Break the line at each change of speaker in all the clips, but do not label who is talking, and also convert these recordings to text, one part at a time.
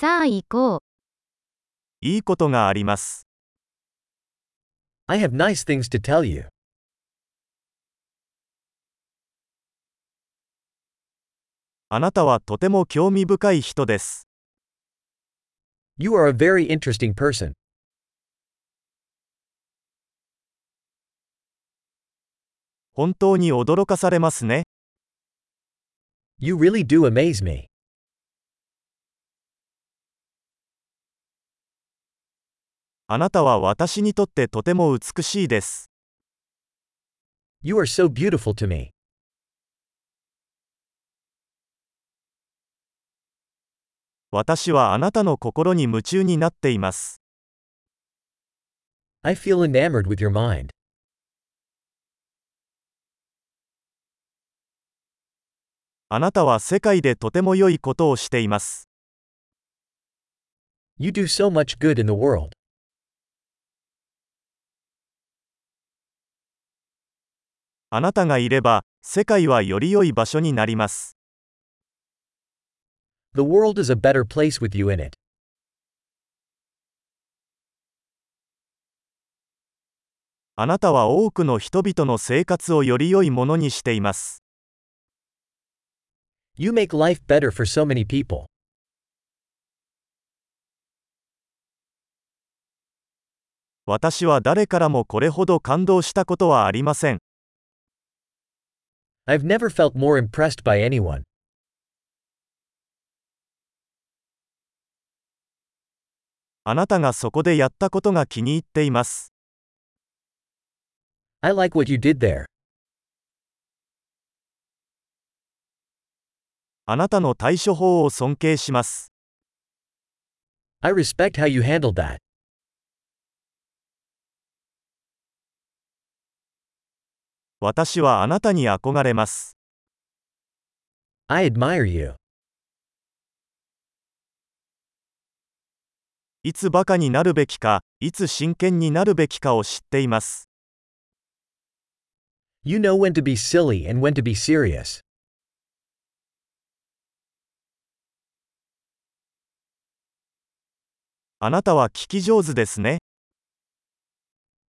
さあ行こう。
いいことがあります。
I have nice things to tell you.
あなたはとても興味深い人です。
You are a very interesting person.
本当に驚かされますね。
You really do amaze me.
あなたは私にとってとても美しいです。
You are so beautiful to me.
私はあなたの心に夢中になっています。
I feel enamored with your mind.
あなたは世界でとても良いことをしています。
You do so much good in the world.
あなたがいれば、世界はより良い場所になります。
The world is a better place with you in it.
あなたは多くの人々の生活をより良いものにしています。
You make life better for so many people.
私は誰からもこれほど感動したことはありません。
I've never felt more impressed by anyone.
あなたがそこでやったことが気に入っています。
I like what you did there.
あなたの対処法を尊敬します。
I respect how you handled that.
私はあなたに憧れます。
I admire you.
いつバカになるべきか、いつ真剣になるべきかを知っています。
You know when to be silly and when to be serious.
あなたは聞き上手ですね。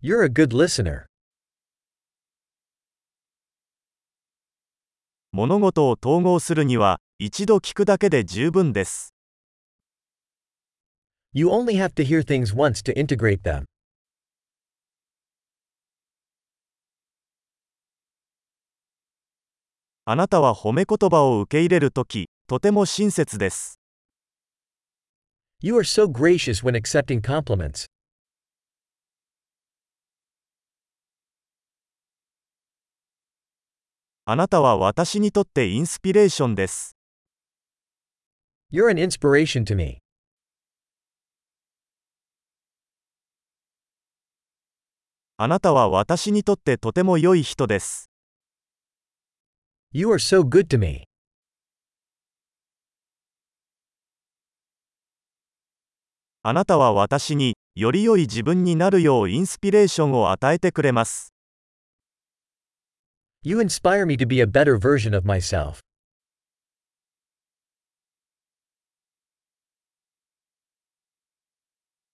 You're a good listener.
物事を統合するには、一度聞くだけで十分です。
You only have to hear things once to integrate them.
あなたは褒め言葉を受け入れるとき、とても親切です。
You are so gracious when accepting compliments.
あなたは私にとってインスピレーションです。
You're an inspiration to me.
あなたは私にとってとても良い人です。
You are so good to me.
あなたは私に、より良い自分になるようインスピレーションを与えてくれます。
You inspire me to be a better version of myself.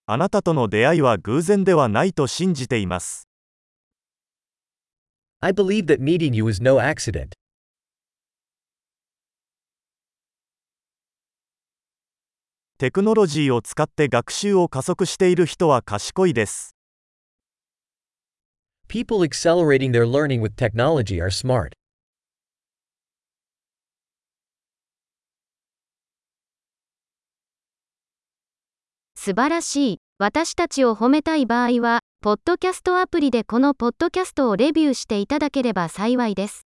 あなたとの出会いは偶然ではないと信じています。
I believe that meeting you was no accident.
テクノロジーを使って学習を加速している人は賢いです。
素晴らしい。私たちを褒めたい場合は、ポッドキャストアプリでこのポッドキャストをレビューしていただければ幸いです。